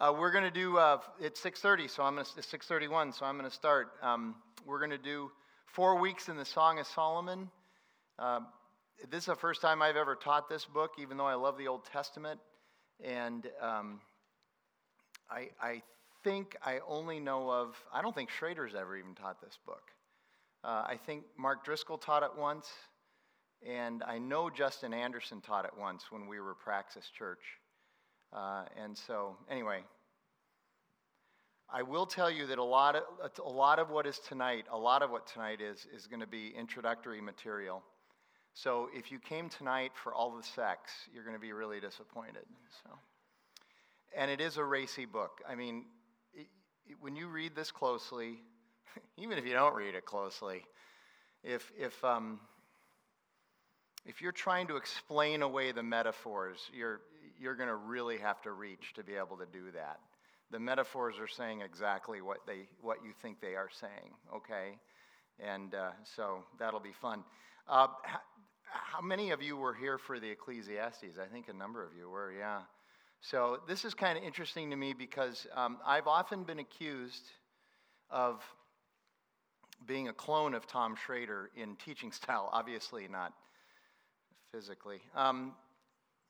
Uh, we're going to do uh, it's 6:30, so I'm going to 6:31, so I'm going to start. Um, we're going to do four weeks in the Song of Solomon. Uh, this is the first time I've ever taught this book, even though I love the Old Testament, and um, I, I think I only know of. I don't think Schrader's ever even taught this book. Uh, I think Mark Driscoll taught it once, and I know Justin Anderson taught it once when we were Praxis Church. Uh, and so, anyway, I will tell you that a lot of a lot of what is tonight, a lot of what tonight is, is going to be introductory material. So if you came tonight for all the sex, you're going to be really disappointed. So, and it is a racy book. I mean, it, it, when you read this closely, even if you don't read it closely, if, if, um, if you're trying to explain away the metaphors, you're, you're going to really have to reach to be able to do that. The metaphors are saying exactly what, they, what you think they are saying, okay? And uh, so that'll be fun. Uh, how, how many of you were here for the Ecclesiastes? I think a number of you were, yeah. So this is kind of interesting to me because um, I've often been accused of being a clone of Tom Schrader in teaching style, obviously not physically. Um,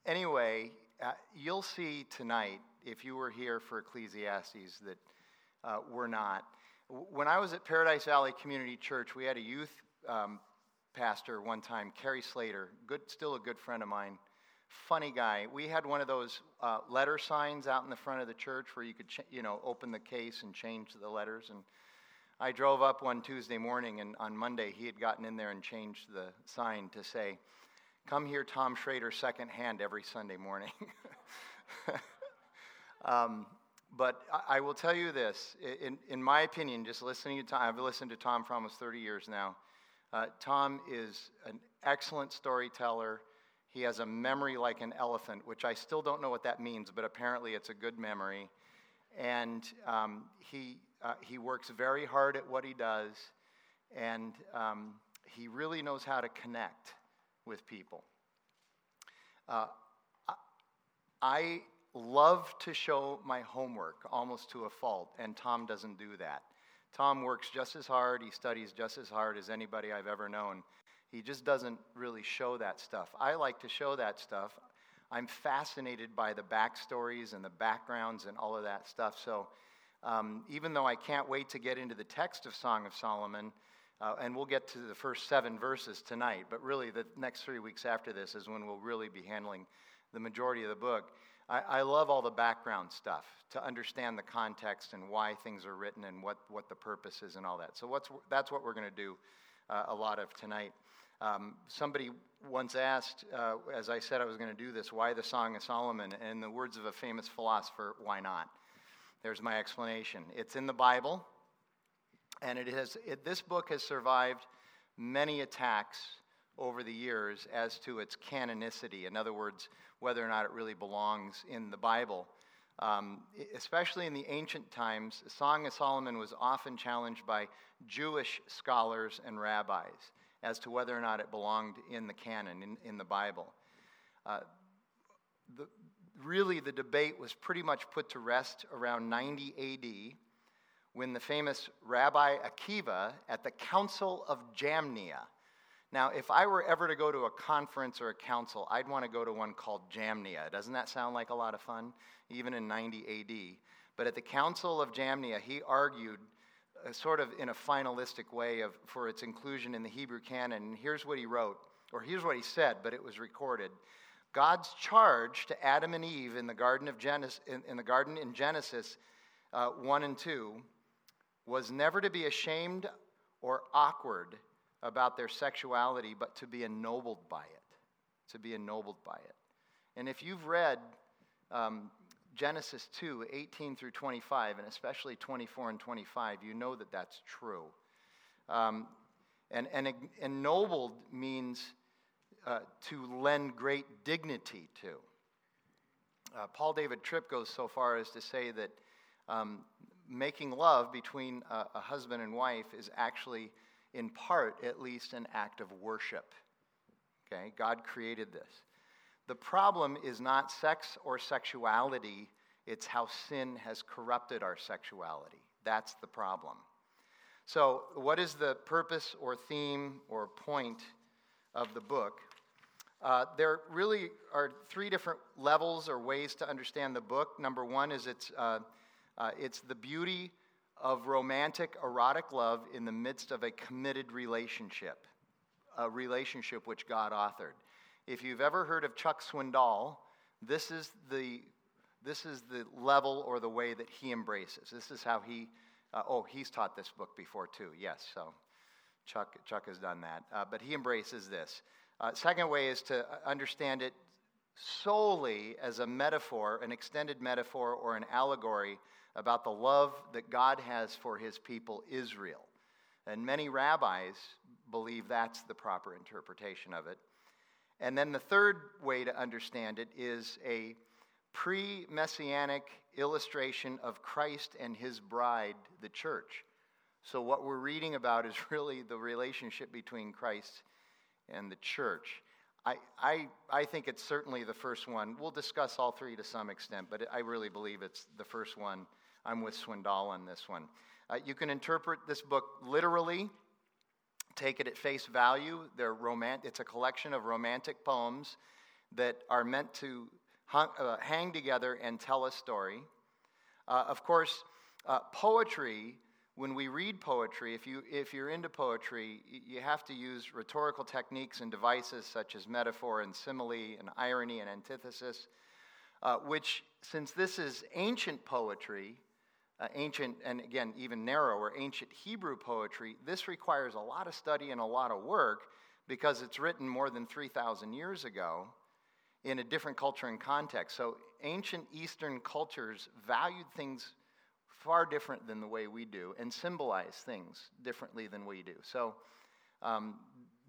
anyway, uh, you'll see tonight, if you were here for Ecclesiastes, that uh, we're not. When I was at Paradise Valley Community Church, we had a youth um, pastor one time, Kerry Slater, good, still a good friend of mine, funny guy. We had one of those uh, letter signs out in the front of the church where you could, ch- you know, open the case and change the letters. And I drove up one Tuesday morning, and on Monday he had gotten in there and changed the sign to say, Come here, Tom Schrader, secondhand every Sunday morning. um, but I, I, will tell you this in, in my opinion, just listening to Tom, I've listened to Tom for almost 30 years now. Uh, Tom is an excellent storyteller. He has a memory like an elephant, which I still don't know what that means, but apparently it's a good memory. And um, he, uh, he works very hard at what he does, and um, he really knows how to connect with people. Uh, I love to show my homework almost to a fault, and Tom doesn't do that. Tom works just as hard, he studies just as hard as anybody I've ever known. He just doesn't really show that stuff. I like to show that stuff. I'm fascinated by the backstories and the backgrounds and all of that stuff. So um, even though I can't wait to get into the text of Song of Solomon, uh, and we'll get to the first seven verses tonight, but really the next three weeks after this is when we'll really be handling the majority of the book. I, I love all the background stuff to understand the context and why things are written and what, what the purpose is and all that. So what's, that's what we're going to do uh, a lot of tonight. Um, somebody once asked, uh, as I said I was going to do this, why the Song of Solomon? And in the words of a famous philosopher, why not? There's my explanation. It's in the Bible, and it has, it, this book has survived many attacks over the years as to its canonicity. In other words, whether or not it really belongs in the Bible. Um, especially in the ancient times, Song of Solomon was often challenged by Jewish scholars and rabbis as to whether or not it belonged in the canon, in, in the Bible. Uh, the, really, the debate was pretty much put to rest around 90 AD when the famous Rabbi Akiva at the Council of Jamnia. Now, if I were ever to go to a conference or a council, I'd want to go to one called Jamnia. Doesn't that sound like a lot of fun? Even in 90 AD. But at the Council of Jamnia, he argued uh, sort of in a finalistic way of, for its inclusion in the Hebrew canon. And here's what he wrote, or here's what he said, but it was recorded. God's charge to Adam and Eve in the Garden of in, in the garden in Genesis uh, 1 and 2 was never to be ashamed or awkward about their sexuality, but to be ennobled by it. To be ennobled by it. And if you've read um, Genesis 2 18 through 25, and especially 24 and 25, you know that that's true. Um, and, and ennobled means uh, to lend great dignity to. Uh, Paul David Tripp goes so far as to say that um, making love between a, a husband and wife is actually, in part at least, an act of worship. Okay? God created this. The problem is not sex or sexuality, It's how sin has corrupted our sexuality. That's the problem. So, what is the purpose or theme or point of the book? Uh, there really are three different levels or ways to understand the book. Number one is it's, uh, uh, it's the beauty of romantic, erotic love in the midst of a committed relationship, a relationship which God authored. If you've ever heard of Chuck Swindoll, this is the, this is the level or the way that he embraces. This is how he, uh, oh, he's taught this book before too, yes, so Chuck, Chuck has done that. Uh, but he embraces this. Uh, second way is to understand it solely as a metaphor, an extended metaphor or an allegory about the love that God has for his people, Israel. And many rabbis believe that's the proper interpretation of it. And then the third way to understand it is a pre messianic illustration of Christ and his bride, the church. So, what we're reading about is really the relationship between Christ and the church. I, I, think it's certainly the first one. We'll discuss all three to some extent, but I really believe it's the first one. I'm with Swindoll on this one. Uh, you can interpret this book literally, take it at face value. They're romant- it's a collection of romantic poems that are meant to hung, uh, hang together and tell a story. Uh, of course, uh, poetry when we read poetry, if, you, if you're into poetry, you have to use rhetorical techniques and devices such as metaphor and simile and irony and antithesis, uh, which, since this is ancient poetry, uh, ancient and again, even narrower, ancient Hebrew poetry, this requires a lot of study and a lot of work because it's written more than 3,000 years ago in a different culture and context. So, ancient Eastern cultures valued things far different than the way we do and symbolize things differently than we do. So um,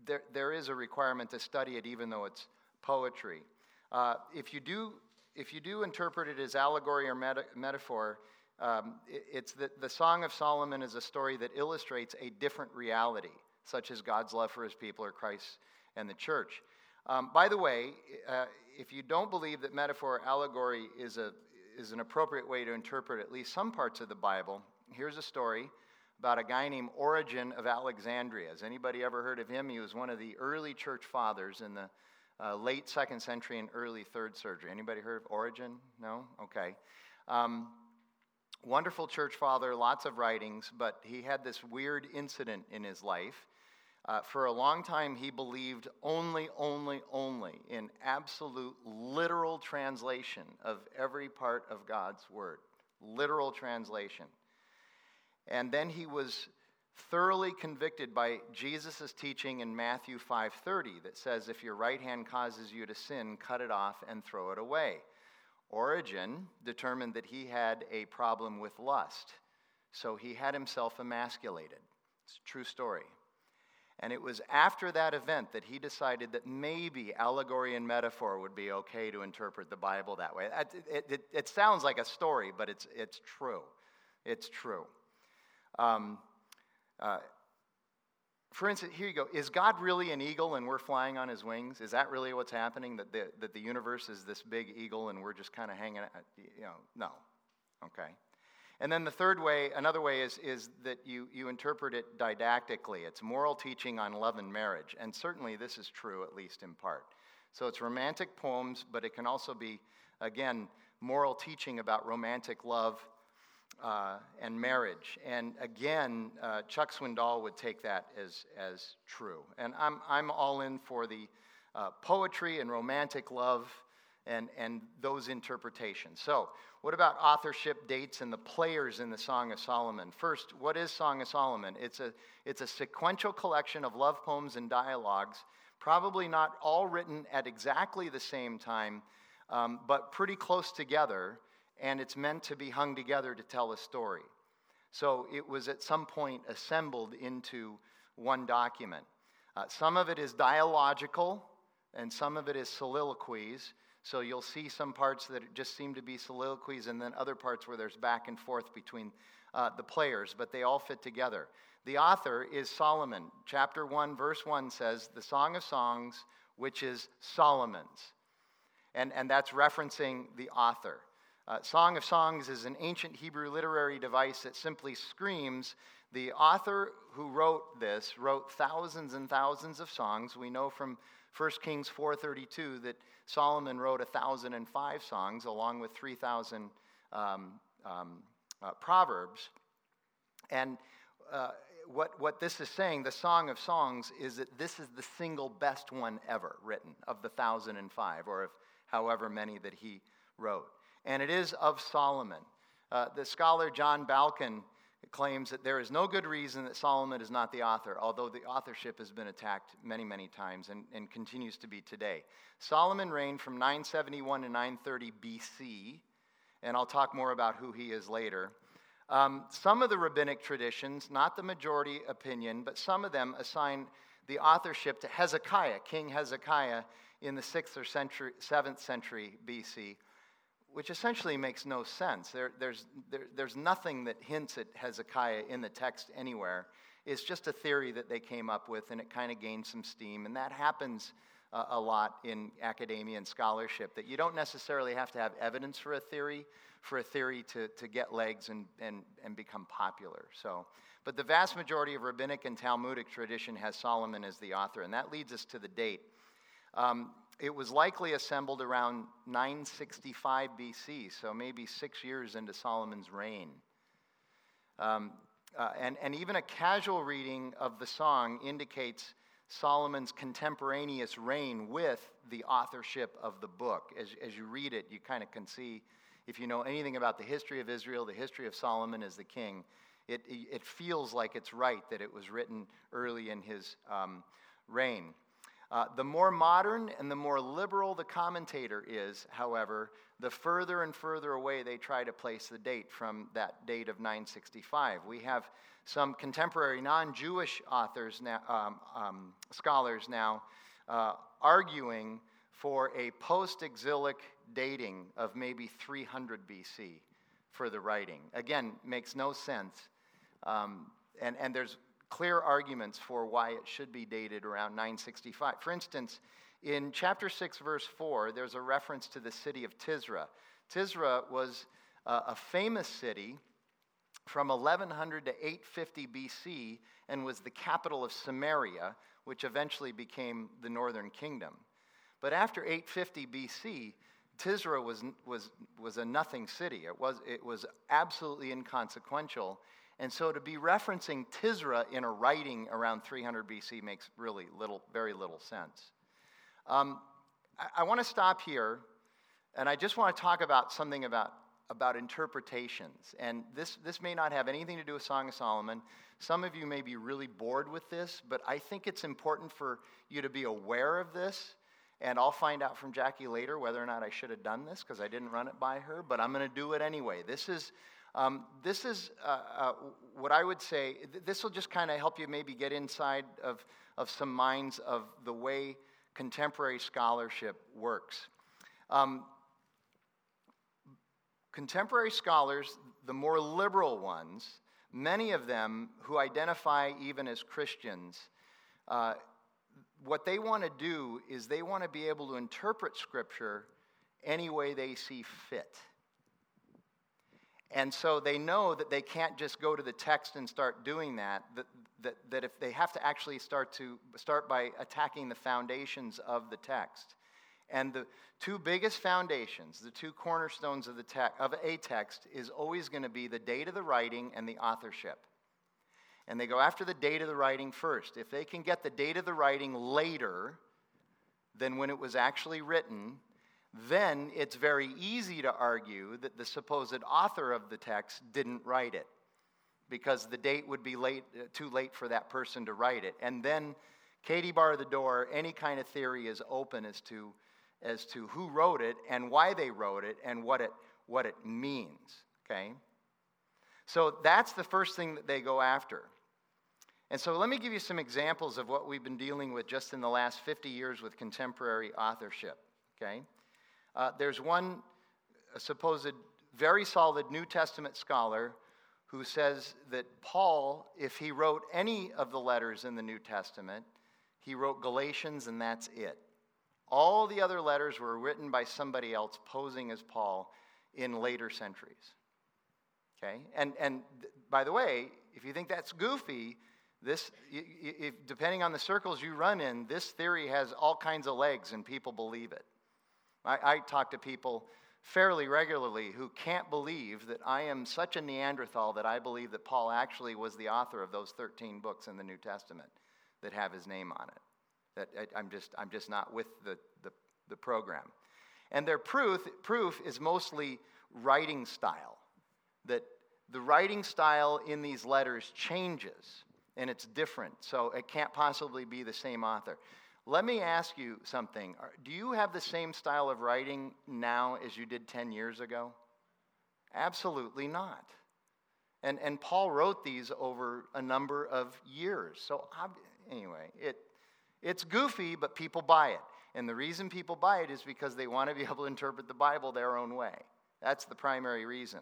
there, there is a requirement to study it even though it's poetry. Uh, if, you do, if you do interpret it as allegory or meta- metaphor, um, it, it's that the Song of Solomon is a story that illustrates a different reality, such as God's love for his people or Christ and the church. Um, by the way, uh, if you don't believe that metaphor or allegory is a, is an appropriate way to interpret at least some parts of the Bible. Here's a story about a guy named Origen of Alexandria. Has anybody ever heard of him? He was one of the early church fathers in the uh, late second century and early third century. Anybody heard of Origen? No? Okay. Um, wonderful church father, lots of writings, but he had this weird incident in his life. Uh, for a long time, he believed only, only, only in absolute literal translation of every part of God's word. Literal translation. And then he was thoroughly convicted by Jesus' teaching in Matthew 5:30 that says if your right hand causes you to sin, cut it off and throw it away. Origen determined that he had a problem with lust, so he had himself emasculated. It's a true story. And it was after that event that he decided that maybe allegory and metaphor would be okay to interpret the Bible that way. It, it, it sounds like a story, but it's, it's true. It's true. Um, uh, for instance, here you go. Is God really an eagle and we're flying on his wings? Is that really what's happening? That the, that the universe is this big eagle and we're just kind of hanging out? You know, no. Okay. And then the third way, another way is, is that you, you interpret it didactically. It's moral teaching on love and marriage. And certainly this is true, at least in part. So it's romantic poems, but it can also be, again, moral teaching about romantic love uh, and marriage. And again, uh, Chuck Swindoll would take that as, as true. And I'm, I'm all in for the uh, poetry and romantic love and, and those interpretations. So, what about authorship dates and the players in the Song of Solomon? First, what is Song of Solomon? It's a, it's a sequential collection of love poems and dialogues, probably not all written at exactly the same time, um, but pretty close together, and it's meant to be hung together to tell a story. So, it was at some point assembled into one document. Uh, some of it is dialogical, and some of it is soliloquies. So you'll see some parts that just seem to be soliloquies, and then other parts where there's back and forth between uh, the players, but they all fit together. The author is Solomon. Chapter 1, verse 1 says, The Song of Songs, which is Solomon's. And, and that's referencing the author. Uh, Song of Songs is an ancient Hebrew literary device that simply screams the author who wrote this wrote thousands and thousands of songs. We know from 1 Kings 4:32 that Solomon wrote 1,005 songs along with 3,000 um, um, uh, proverbs. And uh, what, what this is saying, the Song of Songs, is that this is the single best one ever written of the 1,005, or of however many that he wrote. And it is of Solomon. Uh, the scholar John Balkin claims that there is no good reason that Solomon is not the author, although the authorship has been attacked many, many times and, and continues to be today. Solomon reigned from 971 to 930 BC, and I'll talk more about who he is later. Um, some of the rabbinic traditions, not the majority opinion, but some of them assign the authorship to Hezekiah, King Hezekiah, in the 6th or century, 7th century BC which essentially makes no sense. There, there's, there, there's nothing that hints at Hezekiah in the text anywhere. It's just a theory that they came up with, and it kind of gained some steam. And that happens uh, a lot in academia and scholarship, that you don't necessarily have to have evidence for a theory for a theory to, to get legs and, and, and become popular. So, but the vast majority of rabbinic and Talmudic tradition has Solomon as the author, and that leads us to the date. Um, it was likely assembled around 965 BC, so maybe six years into Solomon's reign. Um, uh, and, and even a casual reading of the song indicates Solomon's contemporaneous reign with the authorship of the book. As, as you read it, you kind of can see, if you know anything about the history of Israel, the history of Solomon as the king, it, it feels like it's right that it was written early in his um, reign. Uh, the more modern and the more liberal the commentator is, however, the further and further away they try to place the date from that date of 965. We have some contemporary non Jewish authors, now, um, um, scholars now, uh, arguing for a post exilic dating of maybe 300 BC for the writing. Again, makes no sense. Um, and, and there's clear arguments for why it should be dated around 965. For instance, in chapter 6, verse 4, there's a reference to the city of Tirzah. Tirzah was uh, a famous city from 1100 to 850 BC and was the capital of Samaria, which eventually became the northern kingdom. But after 850 BC, Tirzah was, was, was a nothing city. It was, it was absolutely inconsequential. And so to be referencing Tirzah in a writing around 300 BC makes really little, very little sense. Um, I, I want to stop here, and I just want to talk about something about, about interpretations. And this, this may not have anything to do with Song of Solomon. Some of you may be really bored with this, but I think it's important for you to be aware of this. And I'll find out from Jackie later whether or not I should have done this because I didn't run it by her, but I'm going to do it anyway. This is um, this is uh, uh, what I would say, th- this will just kind of help you maybe get inside of, of some minds of the way contemporary scholarship works. Um, contemporary scholars, the more liberal ones, many of them who identify even as Christians, uh, what they want to do is they want to be able to interpret Scripture any way they see fit. And so they know that they can't just go to the text and start doing that, that, that, that if they have to actually start to start by attacking the foundations of the text. And the two biggest foundations, the two cornerstones of, the te- of a text, is always going to be the date of the writing and the authorship. And they go after the date of the writing first. If they can get the date of the writing later than when it was actually written, then it's very easy to argue that the supposed author of the text didn't write it because the date would be late, uh, too late for that person to write it. And then, Katie bar the door, any kind of theory is open as to, as to who wrote it and why they wrote it and what it, what it means. Okay? So that's the first thing that they go after. And so let me give you some examples of what we've been dealing with just in the last 50 years with contemporary authorship. Okay? Uh, there's one supposed very solid New Testament scholar who says that Paul, if he wrote any of the letters in the New Testament, he wrote Galatians and that's it. All the other letters were written by somebody else posing as Paul, in later centuries. Okay? And, and by the way, if you think that's goofy, this, if, depending on the circles you run in, this theory has all kinds of legs and people believe it. I, I talk to people fairly regularly who can't believe that I am such a Neanderthal that I believe that Paul actually was the author of those 13 books in the New Testament that have his name on it. That I, I'm just, I'm just not with the, the, the program. And their proof, proof is mostly writing style. That the writing style in these letters changes and it's different, so it can't possibly be the same author. Let me ask you something. Do you have the same style of writing now as you did 10 years ago? Absolutely not. And, and Paul wrote these over a number of years. So, anyway, it, it's goofy, but people buy it. And the reason people buy it is because they want to be able to interpret the Bible their own way. That's the primary reason.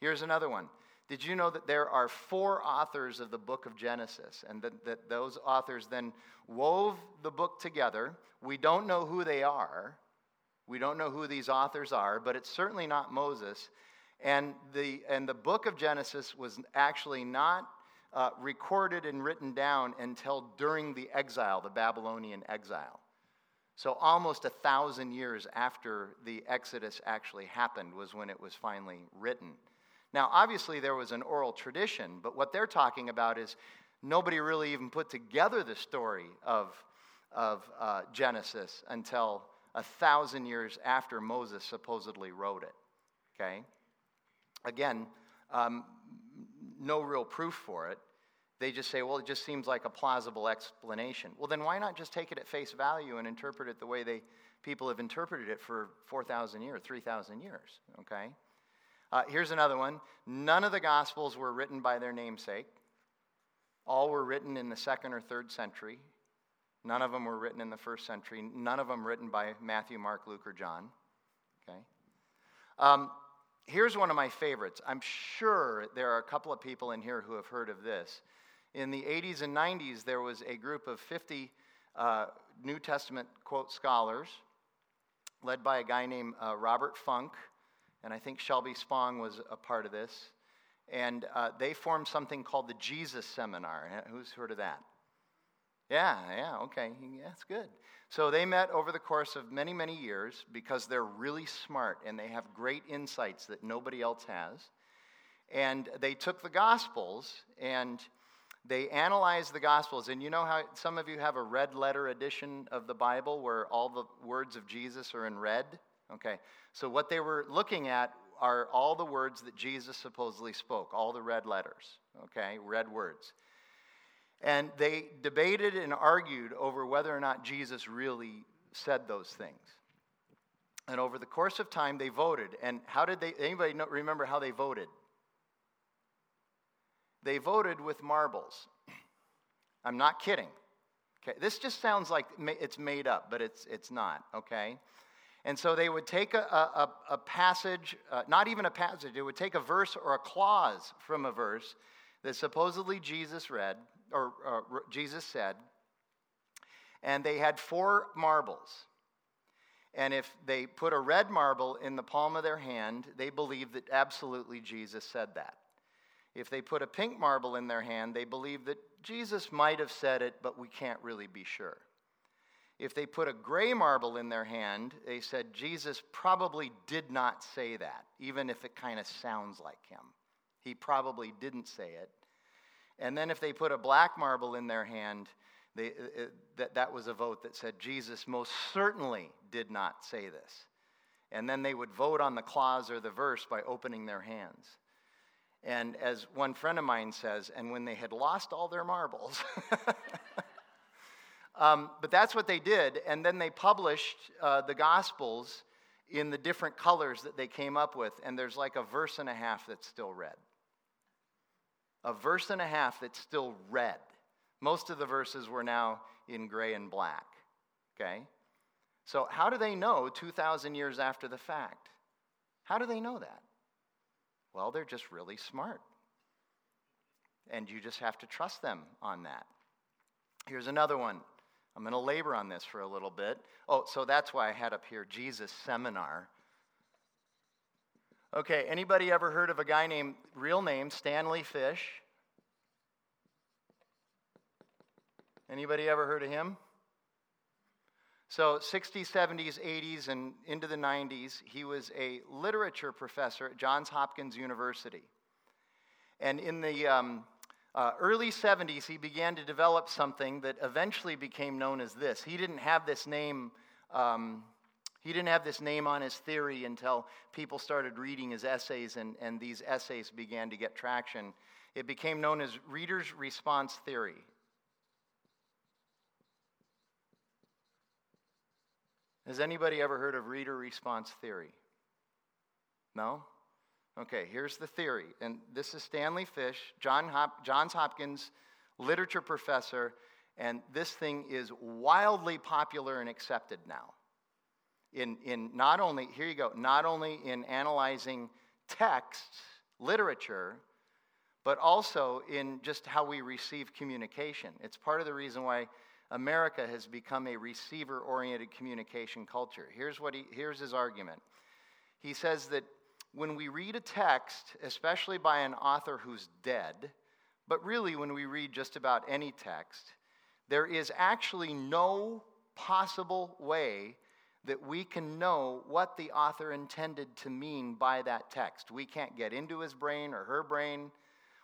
Here's another one. Did you know that there are four authors of the book of Genesis, and that, that those authors then wove the book together? We don't know who they are. We don't know who these authors are, but it's certainly not Moses. And the, and the book of Genesis was actually not uh, recorded and written down until during the exile, the Babylonian exile. So, almost a thousand years after the Exodus actually happened was when it was finally written. Now, obviously, there was an oral tradition, but what they're talking about is nobody really even put together the story of, of uh, Genesis until a thousand years after Moses supposedly wrote it. Okay? Again, um, no real proof for it. They just say, well, it just seems like a plausible explanation. Well, then why not just take it at face value and interpret it the way they, people have interpreted it for 4,000 years, 3,000 years? Okay? Uh, here's another one. None of the Gospels were written by their namesake. All were written in the second or third century. None of them were written in the first century. None of them written by Matthew, Mark, Luke, or John. Okay. Um, here's one of my favorites. I'm sure there are a couple of people in here who have heard of this. In the 80s and 90s, there was a group of 50 uh, New Testament quote scholars led by a guy named uh, Robert Funk and I think Shelby Spong was a part of this. And uh, they formed something called the Jesus Seminar. Who's heard of that? Yeah, yeah, okay, yeah, that's good. So they met over the course of many, many years because they're really smart and they have great insights that nobody else has. And they took the Gospels and they analyzed the Gospels. And you know how some of you have a red letter edition of the Bible where all the words of Jesus are in red? Okay, so what they were looking at are all the words that Jesus supposedly spoke, all the red letters, okay, red words. And they debated and argued over whether or not Jesus really said those things. And over the course of time, they voted. And how did they, anybody know, remember how they voted? They voted with marbles. I'm not kidding. Okay, this just sounds like it's made up, but it's, it's not, okay? And so they would take a, a, a passage, uh, not even a passage, it would take a verse or a clause from a verse that supposedly Jesus read, or, Jesus said, and they had four marbles. And if they put a red marble in the palm of their hand, they believed that absolutely Jesus said that. If they put a pink marble in their hand, they believed that Jesus might have said it, but we can't really be sure. If they put a gray marble in their hand, they said Jesus probably did not say that, even if it kind of sounds like him. He probably didn't say it. And then if they put a black marble in their hand, they, it, uh, uh, that, that was a vote that said Jesus most certainly did not say this. And then they would vote on the clause or the verse by opening their hands. And as one friend of mine says, and when they had lost all their marbles, Um, but that's what they did. And then they published uh, the Gospels in the different colors that they came up with. And there's like a verse and a half that's still red. A verse and a half that's still red. Most of the verses were now in gray and black. Okay? So, how do they know 2,000 years after the fact? How do they know that? Well, they're just really smart. And you just have to trust them on that. Here's another one I'm going to labor on this for a little bit. Oh, so that's why I had up here Jesus seminar. Okay, anybody ever heard of a guy named, real name, Stanley Fish? Anybody ever heard of him? So, 60s, 70s, 80s, and into the 90s, he was a literature professor at Johns Hopkins University. And in the um, uh, early 70s, he began to develop something that eventually became known as this. He didn't have this name. Um, he didn't have this name on his theory until people started reading his essays, and, and these essays began to get traction. It became known as reader's response theory. Has anybody ever heard of reader response theory? No? Okay, here's the theory. And this is Stanley Fish, John Hop- Johns Hopkins literature professor, and this thing is wildly popular and accepted now. In, in not only, here you go, not only in analyzing texts, literature, but also in just how we receive communication. It's part of the reason why America has become a receiver oriented communication culture. Here's, what he, here's his argument he says that when we read a text, especially by an author who's dead, but really when we read just about any text, there is actually no possible way that we can know what the author intended to mean by that text. We can't get into his brain or her brain.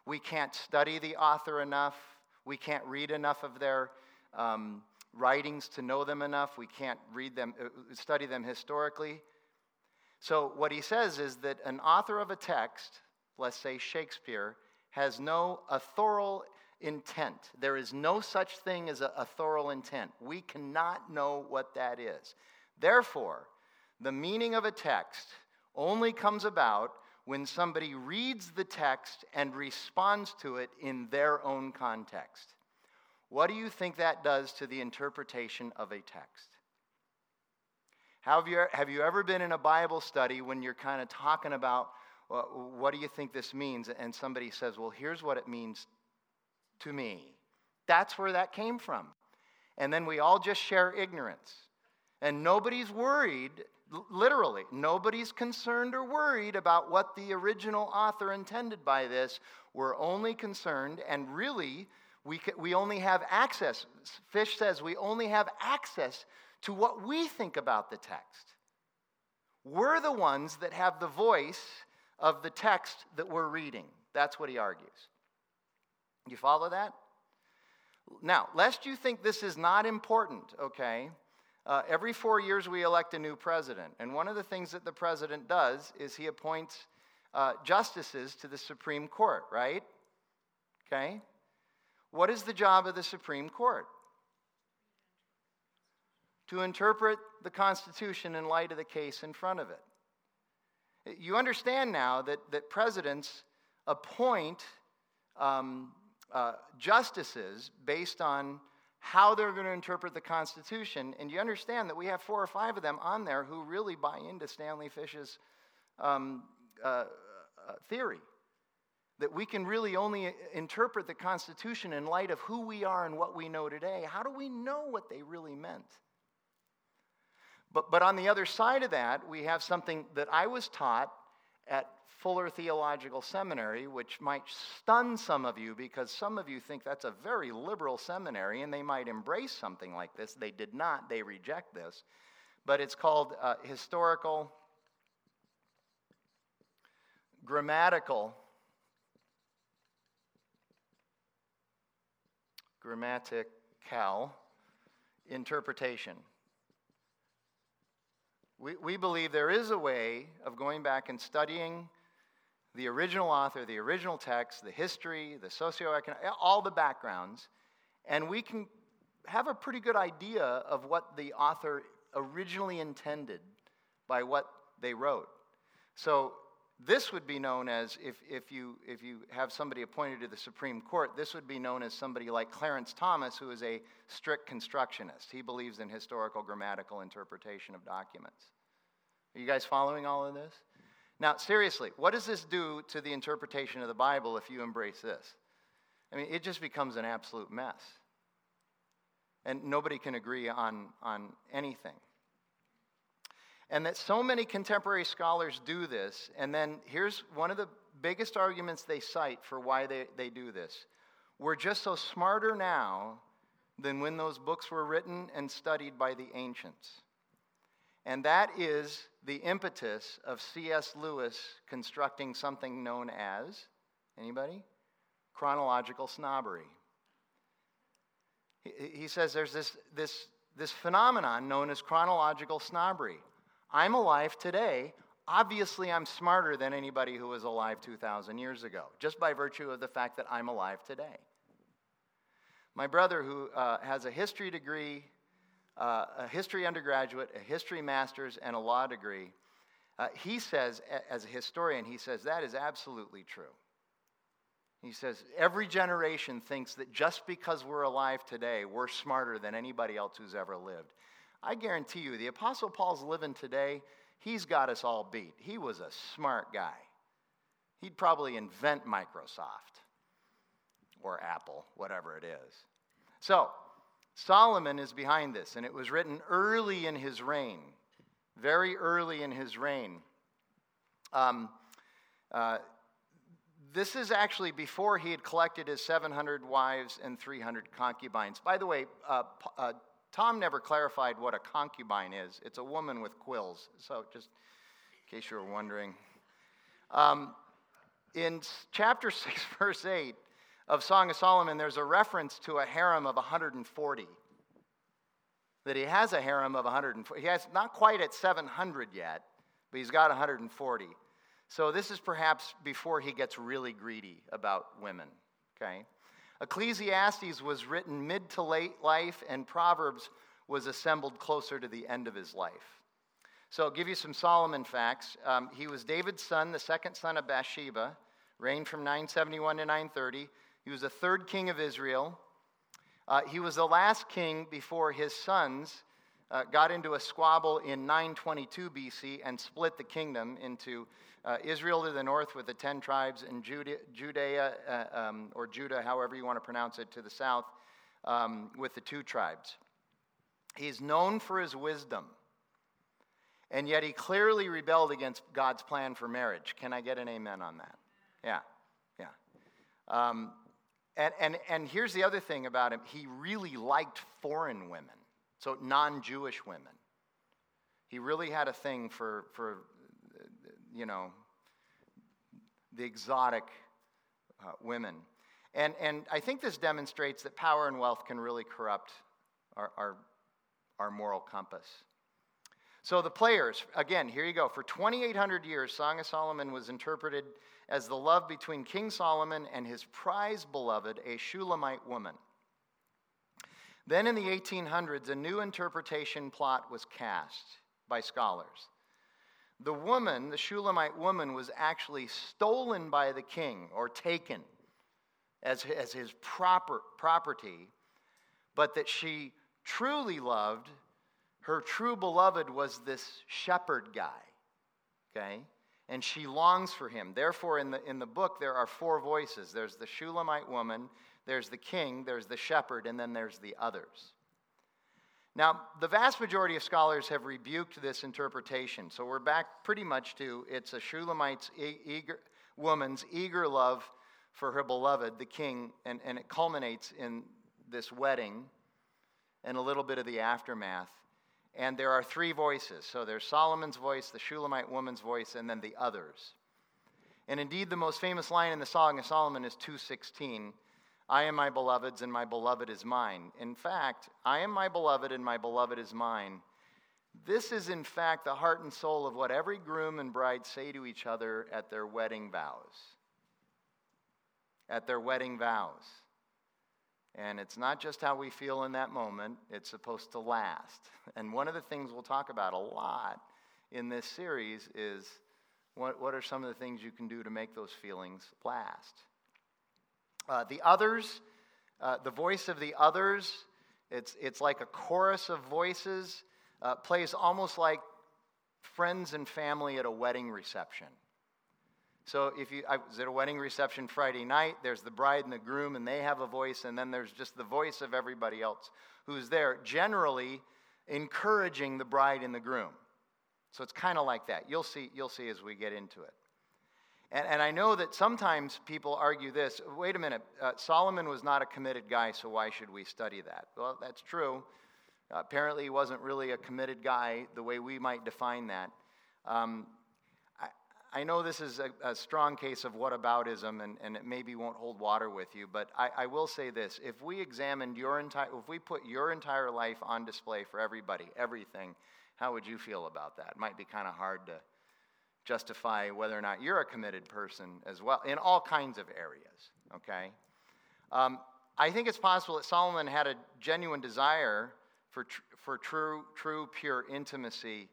We can't study the author enough. We can't read enough of their um, writings to know them enough. We can't read them, uh, study them historically. So, what he says is that an author of a text, let's say Shakespeare, has no authorial intent. There is no such thing as a authorial intent. We cannot know what that is. Therefore, the meaning of a text only comes about when somebody reads the text and responds to it in their own context. What do you think that does to the interpretation of a text? Have you, have you ever been in a Bible study when you're kind of talking about well, what do you think this means? And somebody says, well, here's what it means to me. That's where that came from. And then we all just share ignorance. And nobody's worried, literally, nobody's concerned or worried about what the original author intended by this. We're only concerned, and really, we, we only have access. Fish says we only have access to what we think about the text. We're the ones that have the voice of the text that we're reading. That's what he argues. You follow that? Now, lest you think this is not important, okay? Uh, every four years we elect a new president. And one of the things that the president does is he appoints uh, justices to the Supreme Court, right? Okay? What is the job of the Supreme Court? To interpret the Constitution in light of the case in front of it. You understand now that, that presidents appoint um, uh, justices based on how they're going to interpret the Constitution, and you understand that we have four or five of them on there who really buy into Stanley Fish's um, uh, uh, theory that we can really only interpret the Constitution in light of who we are and what we know today, how do we know what they really meant? But, but on the other side of that, we have something that I was taught at Fuller Theological Seminary, which might stun some of you because some of you think that's a very liberal seminary and they might embrace something like this. They did not, they reject this. But it's called uh, historical, grammatical grammatical interpretation. We, we believe there is a way of going back and studying the original author, the original text, the history, the socioeconomic, all the backgrounds, and we can have a pretty good idea of what the author originally intended by what they wrote. So this would be known as, if, if, you, if you have somebody appointed to the Supreme Court, this would be known as somebody like Clarence Thomas, who is a strict constructionist. He believes in historical grammatical interpretation of documents. Are you guys following all of this? Now, seriously, what does this do to the interpretation of the Bible if you embrace this? I mean, it just becomes an absolute mess. And nobody can agree on, on anything. And that so many contemporary scholars do this. And then here's one of the biggest arguments they cite for why they, they do this. We're just so smarter now than when those books were written and studied by the ancients. And that is the impetus of C.S. Lewis constructing something known as, anybody? Chronological snobbery. He, he says there's this, this, this phenomenon known as chronological snobbery. I'm alive today. Obviously, I'm smarter than anybody who was alive 2,000 years ago, just by virtue of the fact that I'm alive today. My brother, who uh, has a history degree, uh, a history undergraduate, a history master's, and a law degree, uh, he says, as a historian, he says that is absolutely true. He says, every generation thinks that just because we're alive today, we're smarter than anybody else who's ever lived. I guarantee you, the Apostle Paul's living today, he's got us all beat. He was a smart guy. He'd probably invent Microsoft or Apple, whatever it is. So, Solomon is behind this, and it was written early in his reign, very early in his reign. Um, uh, this is actually before he had collected his 700 wives and 300 concubines. By the way, uh, uh, Tom never clarified what a concubine is. It's a woman with quills. So, just in case you were wondering. Um, in chapter 6, verse 8 of Song of Solomon, there's a reference to a harem of 140. That he has a harem of 140. He has not quite at 700 yet, but he's got 140. So this is perhaps before he gets really greedy about women, okay? Ecclesiastes was written mid to late life, and Proverbs was assembled closer to the end of his life. So I'll give you some Solomon facts. Um, he was David's son, the second son of Bathsheba, reigned from 971 to 930. He was the third king of Israel. Uh, he was the last king before his sons uh, got into a squabble in 922 BC and split the kingdom into uh, Israel to the north with the 10 tribes, and Judea, Judea uh, um, or Judah, however you want to pronounce it, to the south um, with the two tribes. He's known for his wisdom, and yet he clearly rebelled against God's plan for marriage. Can I get an amen on that? Yeah, yeah. Um, and, and, and here's the other thing about him he really liked foreign women, so non Jewish women. He really had a thing for, for you know, the exotic uh, women. And, and I think this demonstrates that power and wealth can really corrupt our, our, our moral compass. So the players, again, here you go. For 2,800 years, Song of Solomon was interpreted as the love between King Solomon and his prize beloved, a Shulamite woman. Then in the 1800s, a new interpretation plot was cast by scholars. The woman, the Shulamite woman, was actually stolen by the king or taken as, as his proper property, but that she truly loved, her true beloved was this shepherd guy, okay? And she longs for him. Therefore, in the, in the book, there are four voices there's the Shulamite woman, there's the king, there's the shepherd, and then there's the others. Now, the vast majority of scholars have rebuked this interpretation, so we're back pretty much to it's a Shulamite's eager, woman's eager love for her beloved, the king, and, and it culminates in this wedding and a little bit of the aftermath. And there are three voices. So there's Solomon's voice, the Shulamite woman's voice, and then the others. And indeed, the most famous line in the Song of Solomon is 216 I am my beloved's, and my beloved is mine. In fact, I am my beloved, and my beloved is mine. This is, in fact, the heart and soul of what every groom and bride say to each other at their wedding vows. At their wedding vows. And it's not just how we feel in that moment, it's supposed to last. And one of the things we'll talk about a lot in this series is what, what are some of the things you can do to make those feelings last? Uh, the others, uh, the voice of the others, it's, it's like a chorus of voices, uh, plays almost like friends and family at a wedding reception. So if you, I was at a wedding reception Friday night, there's the bride and the groom, and they have a voice, and then there's just the voice of everybody else who's there, generally encouraging the bride and the groom. So it's kind of like that. You'll see, you'll see as we get into it. And, and I know that sometimes people argue this wait a minute, uh, Solomon was not a committed guy, so why should we study that? Well, that's true. Uh, apparently, he wasn't really a committed guy the way we might define that. Um, I, I, know this is a, a, strong case of whataboutism, and, and it maybe won't hold water with you, but I, I will say this. If we examined your entire, if we put your entire life on display for everybody, everything, how would you feel about that? It might be kind of hard to justify whether or not you're a committed person as well, in all kinds of areas, okay? Um, I think it's possible that Solomon had a genuine desire for, tr- for true, true, pure intimacy,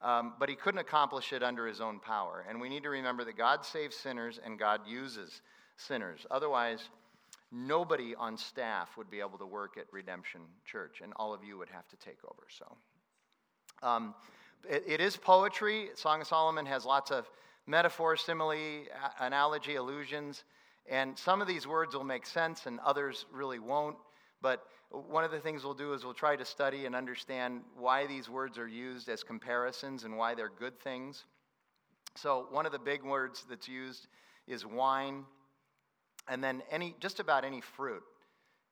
um, but he couldn't accomplish it under his own power. And we need to remember that God saves sinners and God uses sinners. Otherwise, nobody on staff would be able to work at Redemption Church, and all of you would have to take over. So, um, it, it is poetry. Song of Solomon has lots of metaphor, simile, analogy, allusions, and some of these words will make sense and others really won't. But one of the things we'll do is we'll try to study and understand why these words are used as comparisons and why they're good things. So, one of the big words that's used is wine, and then any, just about any fruit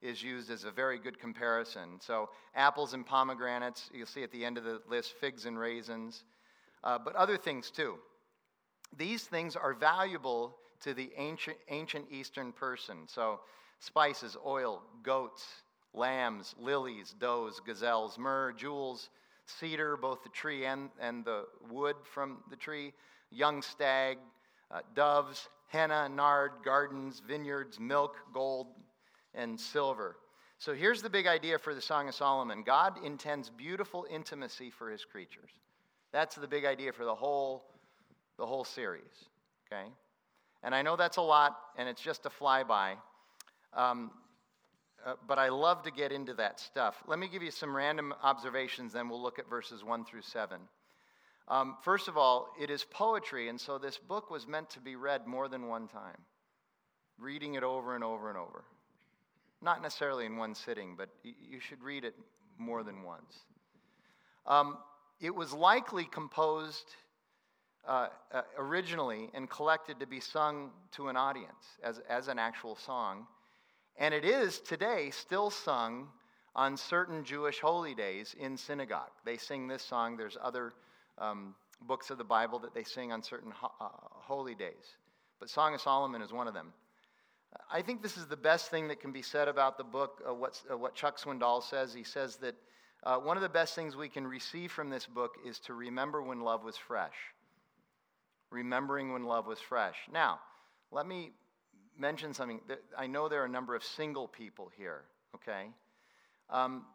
is used as a very good comparison. So, apples and pomegranates, you'll see at the end of the list, figs and raisins, uh, but other things too. These things are valuable to the ancient, ancient Eastern person. So, spices, oil, goats, lambs, lilies, does, gazelles, myrrh, jewels, cedar, both the tree and, and the wood from the tree, young stag, uh, doves, henna, nard, gardens, vineyards, milk, gold, and silver. So here's the big idea for the Song of Solomon God intends beautiful intimacy for his creatures. That's the big idea for the whole, the whole series. Okay? And I know that's a lot, and it's just a flyby. Um, uh, but I love to get into that stuff. Let me give you some random observations, then we'll look at verses 1 through 7. Um, first of all, it is poetry, and so this book was meant to be read more than one time, reading it over and over and over. Not necessarily in one sitting, but you should read it more than once. Um, it was likely composed uh, uh, originally and collected to be sung to an audience as, as an actual song. And it is today still sung on certain Jewish holy days in synagogue. They sing this song. There's other um, books of the Bible that they sing on certain ho- uh, holy days. But Song of Solomon is one of them. I think this is the best thing that can be said about the book, uh, uh, what Chuck Swindoll says. He says that uh, one of the best things we can receive from this book is to remember when love was fresh. Remembering when love was fresh. Now, let me mention something. I know there are a number of single people here, okay? Um,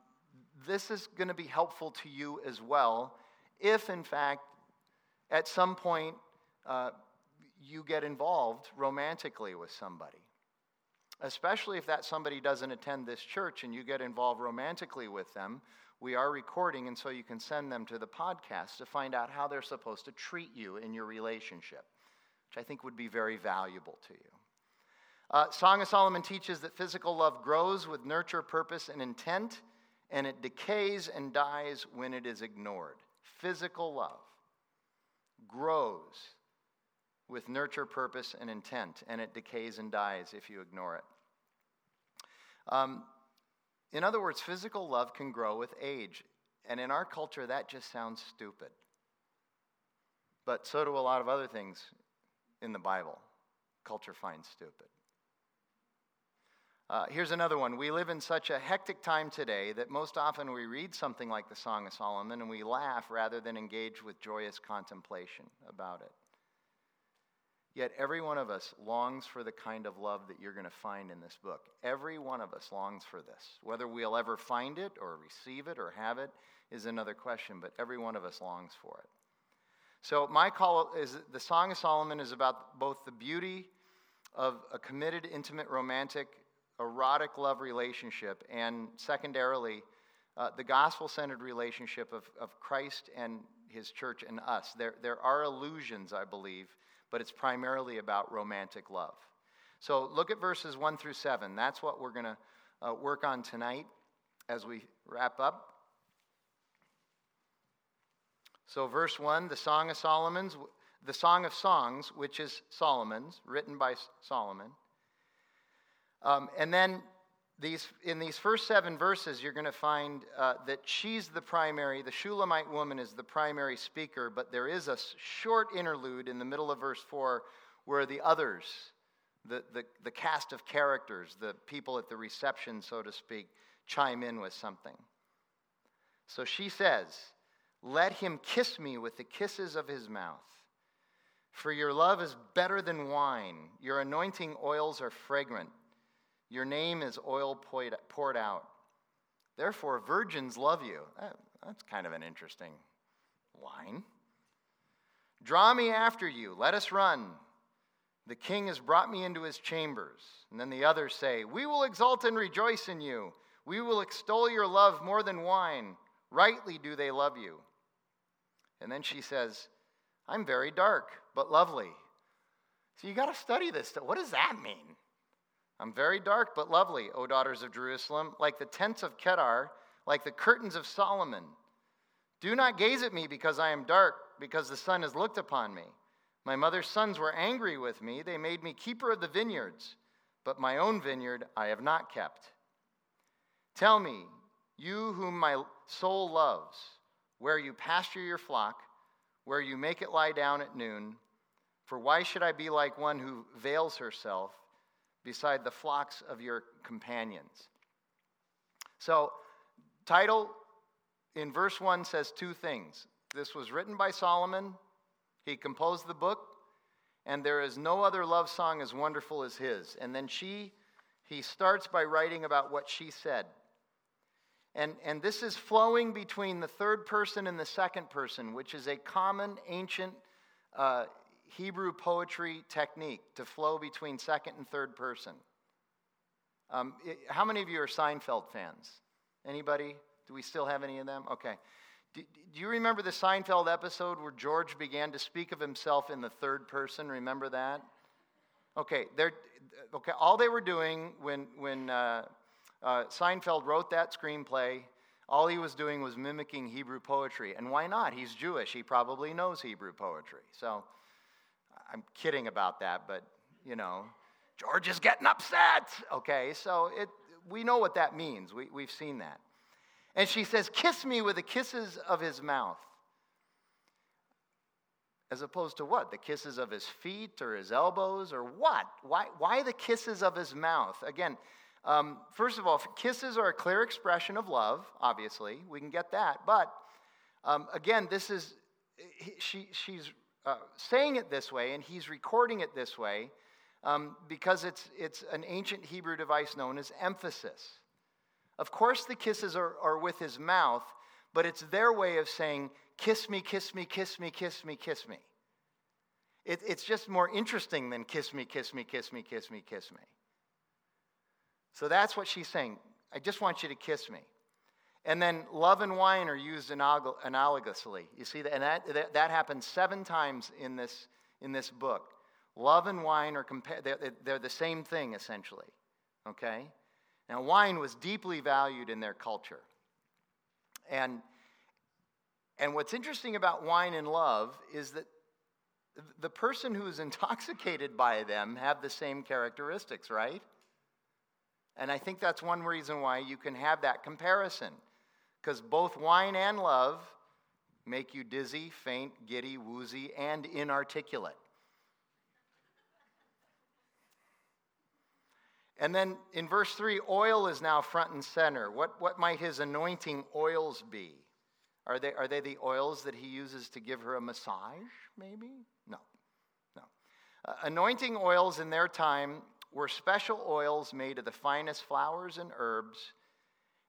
this is going to be helpful to you as well if, in fact, at some point uh, you get involved romantically with somebody especially if that somebody doesn't attend this church and you get involved romantically with them. We are recording, and so you can send them to the podcast to find out how they're supposed to treat you in your relationship, which I think would be very valuable to you. Uh, Song of Solomon teaches that physical love grows with nurture, purpose, and intent, and it decays and dies when it is ignored. Physical love grows with nurture, purpose, and intent, and it decays and dies if you ignore it. Um, in other words, physical love can grow with age. And in our culture, that just sounds stupid. But so do a lot of other things in the Bible. Culture finds stupid. Uh, here's another one. We live in such a hectic time today that most often we read something like the Song of Solomon and we laugh rather than engage with joyous contemplation about it. Yet every one of us longs for the kind of love that you're going to find in this book. Every one of us longs for this. Whether we'll ever find it or receive it or have it is another question, but every one of us longs for it. So, my call is the Song of Solomon is about both the beauty of a committed, intimate, romantic, erotic love relationship, and secondarily, uh, the gospel centered relationship of, of Christ and his church and us. There, there are illusions, I believe but it's primarily about romantic love. So look at verses 1 through 7. That's what we're going to uh, work on tonight as we wrap up. So, verse 1, the Song of Solomon's, the Song of Songs, which is Solomon's, written by Solomon. Um, and then these, in these first seven verses, you're going to find uh, that she's the primary, the Shulamite woman is the primary speaker, but there is a short interlude in the middle of verse 4 where the others, the, the, the cast of characters, the people at the reception, so to speak, chime in with something. So she says, Let him kiss me with the kisses of his mouth. For your love is better than wine, your anointing oils are fragrant. Your name is oil poured out. Therefore, virgins love you. That's kind of an interesting line. Draw me after you. Let us run. The king has brought me into his chambers. And then the others say, We will exult and rejoice in you. We will extol your love more than wine. Rightly do they love you. And then she says, I'm very dark, but lovely. So you got to study this. What does that mean? I'm very dark but lovely, O daughters of Jerusalem, like the tents of Kedar, like the curtains of Solomon. Do not gaze at me because I am dark, because the sun has looked upon me. My mother's sons were angry with me. They made me keeper of the vineyards, but my own vineyard I have not kept. Tell me, you whom my soul loves, where you pasture your flock, where you make it lie down at noon, for why should I be like one who veils herself? Beside the flocks of your companions. So, title in verse 1 says two things. This was written by Solomon, he composed the book, and there is no other love song as wonderful as his. And then she, he starts by writing about what she said. And, and this is flowing between the third person and the second person, which is a common ancient uh, Hebrew poetry technique to flow between second and third person. Um, it, how many of you are Seinfeld fans? Anybody? Do we still have any of them? Okay. Do, do, you remember the Seinfeld episode where George began to speak of himself in the third person? Remember that? Okay. They're, okay. All they were doing when when uh, uh, Seinfeld wrote that screenplay, all he was doing was mimicking Hebrew poetry. And why not? He's Jewish. He probably knows Hebrew poetry. So I'm kidding about that, but you know, George is getting upset. Okay, so it, we know what that means. We, we've seen that. And she says, Kiss me with the kisses of his mouth. As opposed to what? The kisses of his feet or his elbows or what? Why, why the kisses of his mouth? Again, um, first of all, kisses are a clear expression of love, obviously. We can get that. But um, again, this is, she, she's uh, saying it this way, and he's recording it this way um, because it's, it's an ancient Hebrew device known as emphasis. Of course, the kisses are, are with his mouth, but it's their way of saying, kiss me, kiss me, kiss me, kiss me, kiss me. It, it's just more interesting than kiss me, kiss me, kiss me, kiss me, kiss me. So that's what she's saying. I just want you to kiss me. And then love and wine are used analogously. You see that? And that, that, that happens seven times in this, in this book. Love and wine are compa- they're, they're the same thing, essentially. Okay? Now, wine was deeply valued in their culture. And, and what's interesting about wine and love is that the person who is intoxicated by them have the same characteristics, right? And I think that's one reason why you can have that comparison because both wine and love make you dizzy, faint, giddy, woozy, and inarticulate. And then in verse 3, oil is now front and center. What, what might his anointing oils be? Are they, are they the oils that he uses to give her a massage, maybe? No, no. Uh, anointing oils in their time were special oils made of the finest flowers and herbs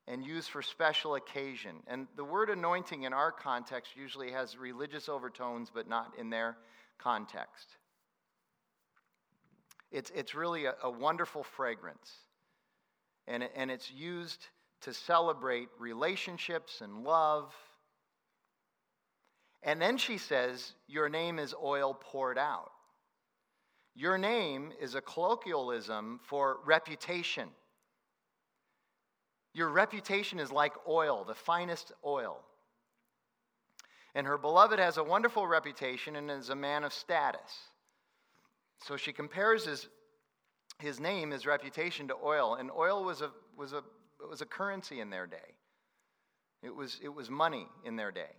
and used for special occasion. And the word anointing in our context usually has religious overtones, but not in their context. It's, it's really a, a wonderful fragrance. And, and it's used to celebrate relationships and love. And then she says, Your name is oil poured out. Your name is a colloquialism for reputation. Your reputation is like oil, the finest oil. And her beloved has a wonderful reputation and is a man of status. So she compares his, his name, his reputation to oil. And oil was a, was, a, was a currency in their day, it was, it was money in their day.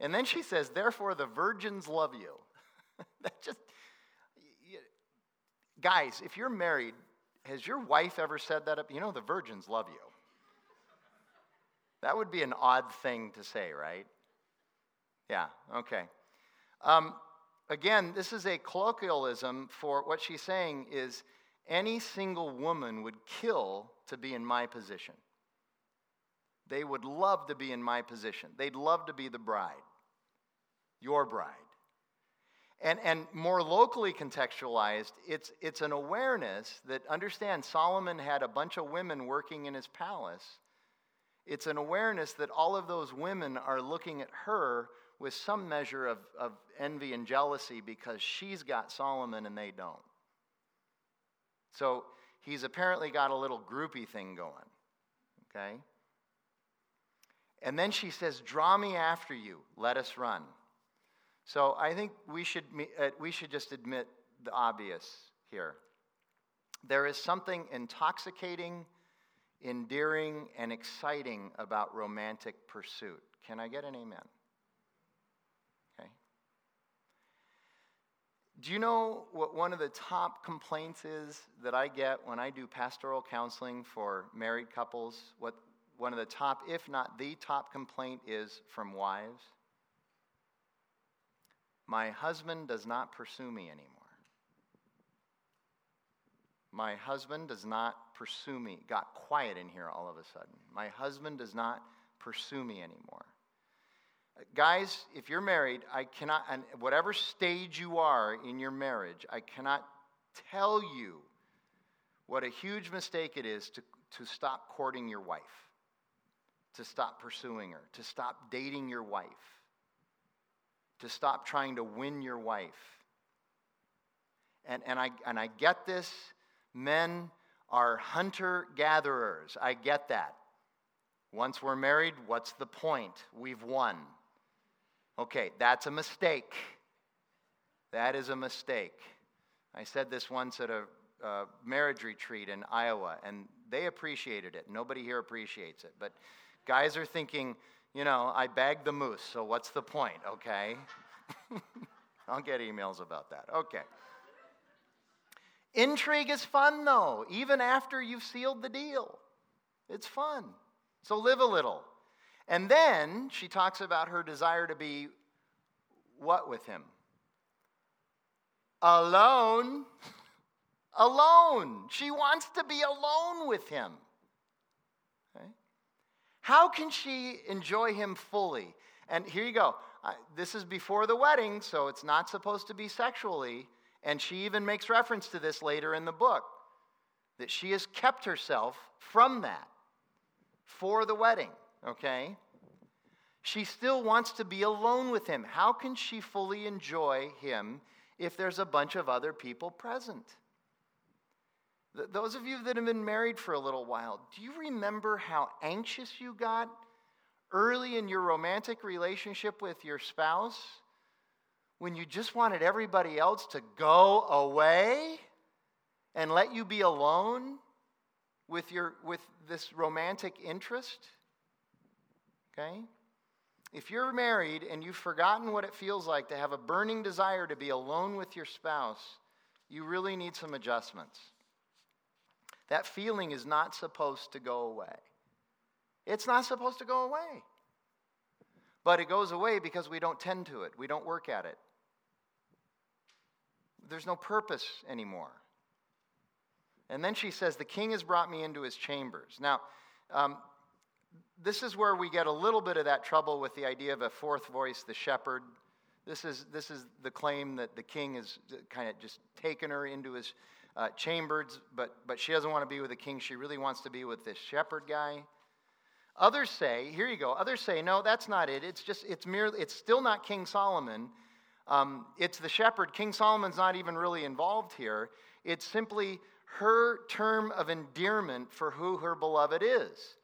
And then she says, Therefore, the virgins love you. that just, guys, if you're married, has your wife ever said that? You know, the virgins love you. That would be an odd thing to say, right? Yeah, okay. Um, again, this is a colloquialism for what she's saying is any single woman would kill to be in my position. They would love to be in my position. They'd love to be the bride, your bride. And, and more locally contextualized, it's, it's an awareness that, understand, Solomon had a bunch of women working in his palace. It's an awareness that all of those women are looking at her with some measure of, of envy and jealousy because she's got Solomon and they don't. So he's apparently got a little groupie thing going. Okay? And then she says, Draw me after you, let us run. So I think we should, uh, we should just admit the obvious here. There is something intoxicating, endearing, and exciting about romantic pursuit. Can I get an amen? Okay. Do you know what one of the top complaints is that I get when I do pastoral counseling for married couples? What one of the top, if not the top complaint is from wives? My husband does not pursue me anymore. My husband does not pursue me. Got quiet in here all of a sudden. My husband does not pursue me anymore. Guys, if you're married, I cannot, and whatever stage you are in your marriage, I cannot tell you what a huge mistake it is to, to stop courting your wife, to stop pursuing her, to stop dating your wife to stop trying to win your wife. And, and, I, and I get this. Men are hunter gatherers. I get that. Once we're married, what's the point? We've won. Okay, that's a mistake. That is a mistake. I said this once at a, a marriage retreat in Iowa, and they appreciated it. Nobody here appreciates it. But guys are thinking, you know, I bagged the moose, so what's the point, okay? I'll get emails about that. Okay. Intrigue is fun, though, even after you've sealed the deal. It's fun. So live a little. And then she talks about her desire to be what with him? Alone. alone. She wants to be alone with him. Okay? How can she enjoy him fully? And here you go. this is before the wedding, so it's not supposed to be sexually. And she even makes reference to this later in the book that she has kept herself from that for the wedding, okay? She still wants to be alone with him. How can she fully enjoy him if there's a bunch of other people present? Those of you that have been married for a little while, do you remember how anxious you got early in your romantic relationship with your spouse when you just wanted everybody else to go away and let you be alone with, your, with this romantic interest? Okay? If you're married and you've forgotten what it feels like to have a burning desire to be alone with your spouse, you really need some adjustments. That feeling is not supposed to go away. It's not supposed to go away. But it goes away because we don't tend to it, we don't work at it. There's no purpose anymore. And then she says, The king has brought me into his chambers. Now, um, this is where we get a little bit of that trouble with the idea of a fourth voice, the shepherd. This is, this is the claim that the king has kind of just taken her into his uh, chambers, but, but she doesn't want to be with the king. She really wants to be with this shepherd guy. Others say, here you go. Others say, no, that's not it. It's just, it's merely, it's still not King Solomon. Um, it's the shepherd. King Solomon's not even really involved here. It's simply her term of endearment for who her beloved is.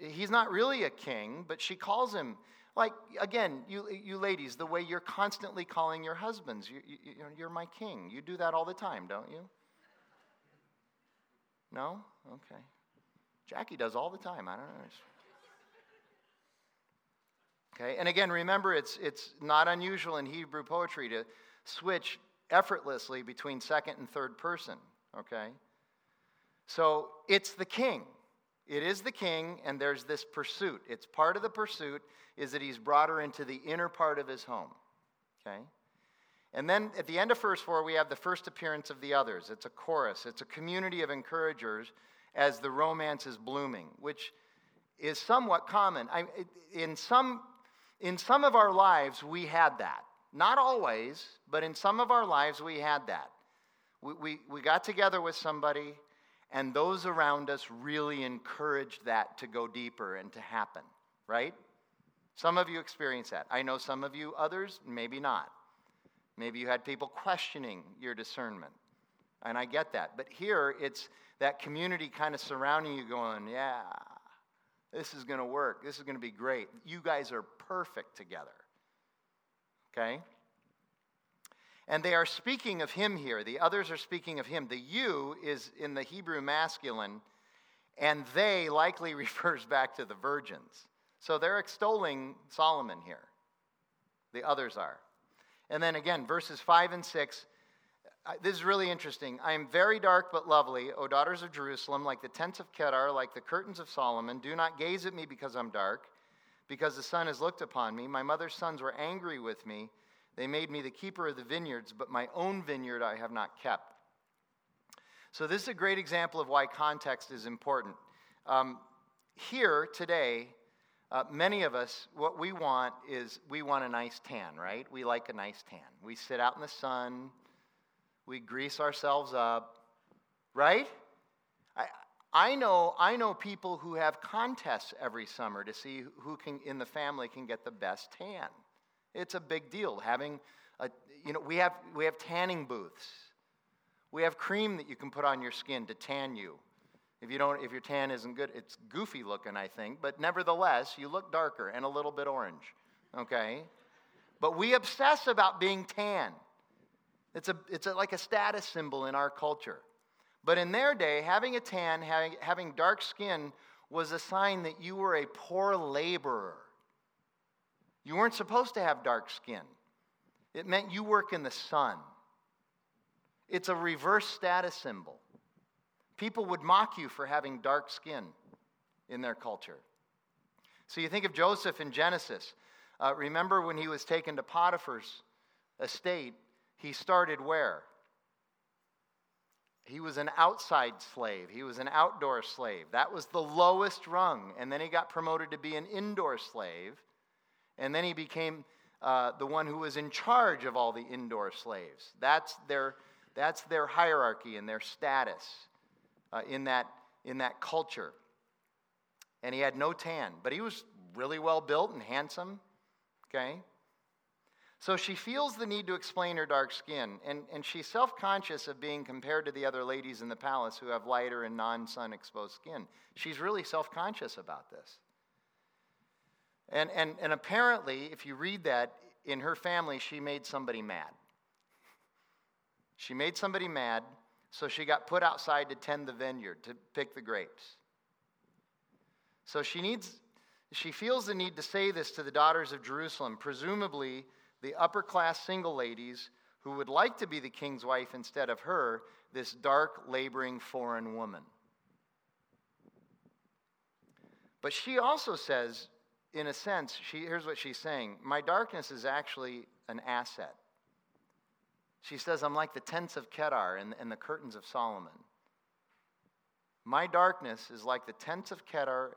He's not really a king, but she calls him Like, again, you, you ladies, the way you're constantly calling your husbands, you, you, you're my king. You do that all the time, don't you? No? Okay. Jackie does all the time. I don't know. Okay, and again, remember, it's, it's not unusual in Hebrew poetry to switch effortlessly between second and third person. Okay? So it's the king. It is the king, and there's this pursuit. It's part of the pursuit is that he's brought her into the inner part of his home. Okay? And then at the end of verse 4, we have the first appearance of the others. It's a chorus, it's a community of encouragers as the romance is blooming, which is somewhat common. I, in, some, in some of our lives, we had that. Not always, but in some of our lives, we had that. We, we, we got together with somebody, and those around us really encouraged that to go deeper and to happen, right? Some of you experience that. I know some of you, others, maybe not. Maybe you had people questioning your discernment. And I get that. But here, it's that community kind of surrounding you, going, yeah, this is going to work. This is going to be great. You guys are perfect together. Okay? And they are speaking of him here. The others are speaking of him. The you is in the Hebrew masculine, and they likely refers back to the virgins. So they're extolling Solomon here. The others are. And then again, verses 5 and 6. This is really interesting. I am very dark but lovely, O daughters of Jerusalem, like the tents of Kedar, like the curtains of Solomon. Do not gaze at me because I'm dark, because the sun has looked upon me. My mother's sons were angry with me they made me the keeper of the vineyards, but my own vineyard I have not kept. So, this is a great example of why context is important. Um, here today, uh, many of us, what we want is we want a nice tan, right? We like a nice tan. We sit out in the sun, we grease ourselves up, right? I, I know, I know people who have contests every summer to see who can, in the family can get the best tan. It's a big deal having a, you know, we have, we have tanning booths. We have cream that you can put on your skin to tan you. If you don't, if your tan isn't good, it's goofy looking, I think, but nevertheless, you look darker and a little bit orange. Okay? But we obsess about being tan. It's, a, it's a, like a status symbol in our culture. But in their day, having a tan, having, having dark skin, was a sign that you were a poor laborer. You weren't supposed to have dark skin, it meant you work in the sun. It's a reverse status symbol. People would mock you for having dark skin in their culture. So you think of Joseph in Genesis. Uh, remember when he was taken to Potiphar's estate, he started where? He was an outside slave. He was an outdoor slave. That was the lowest rung. And then he got promoted to be an indoor slave. And then he became uh, the one who was in charge of all the indoor slaves. That's their, that's their hierarchy and their status uh, in, that, in that culture. And he had no tan, but he was really well built and handsome. Okay? So she feels the need to explain her dark skin, and, and she's self conscious of being compared to the other ladies in the palace who have lighter and non sun exposed skin. She's really self conscious about this. And, and, and apparently, if you read that, in her family, she made somebody mad. She made somebody mad, so she got put outside to tend the vineyard, to pick the grapes. So she needs, she feels the need to say this to the daughters of Jerusalem, presumably the upper class single ladies who would like to be the king's wife instead of her, this dark, laboring foreign woman. But she also says, in a sense, she, here's what she's saying My darkness is actually an asset. She says, I'm like the tents of Kedar and, and the curtains of Solomon. My darkness is like the tents of Kedar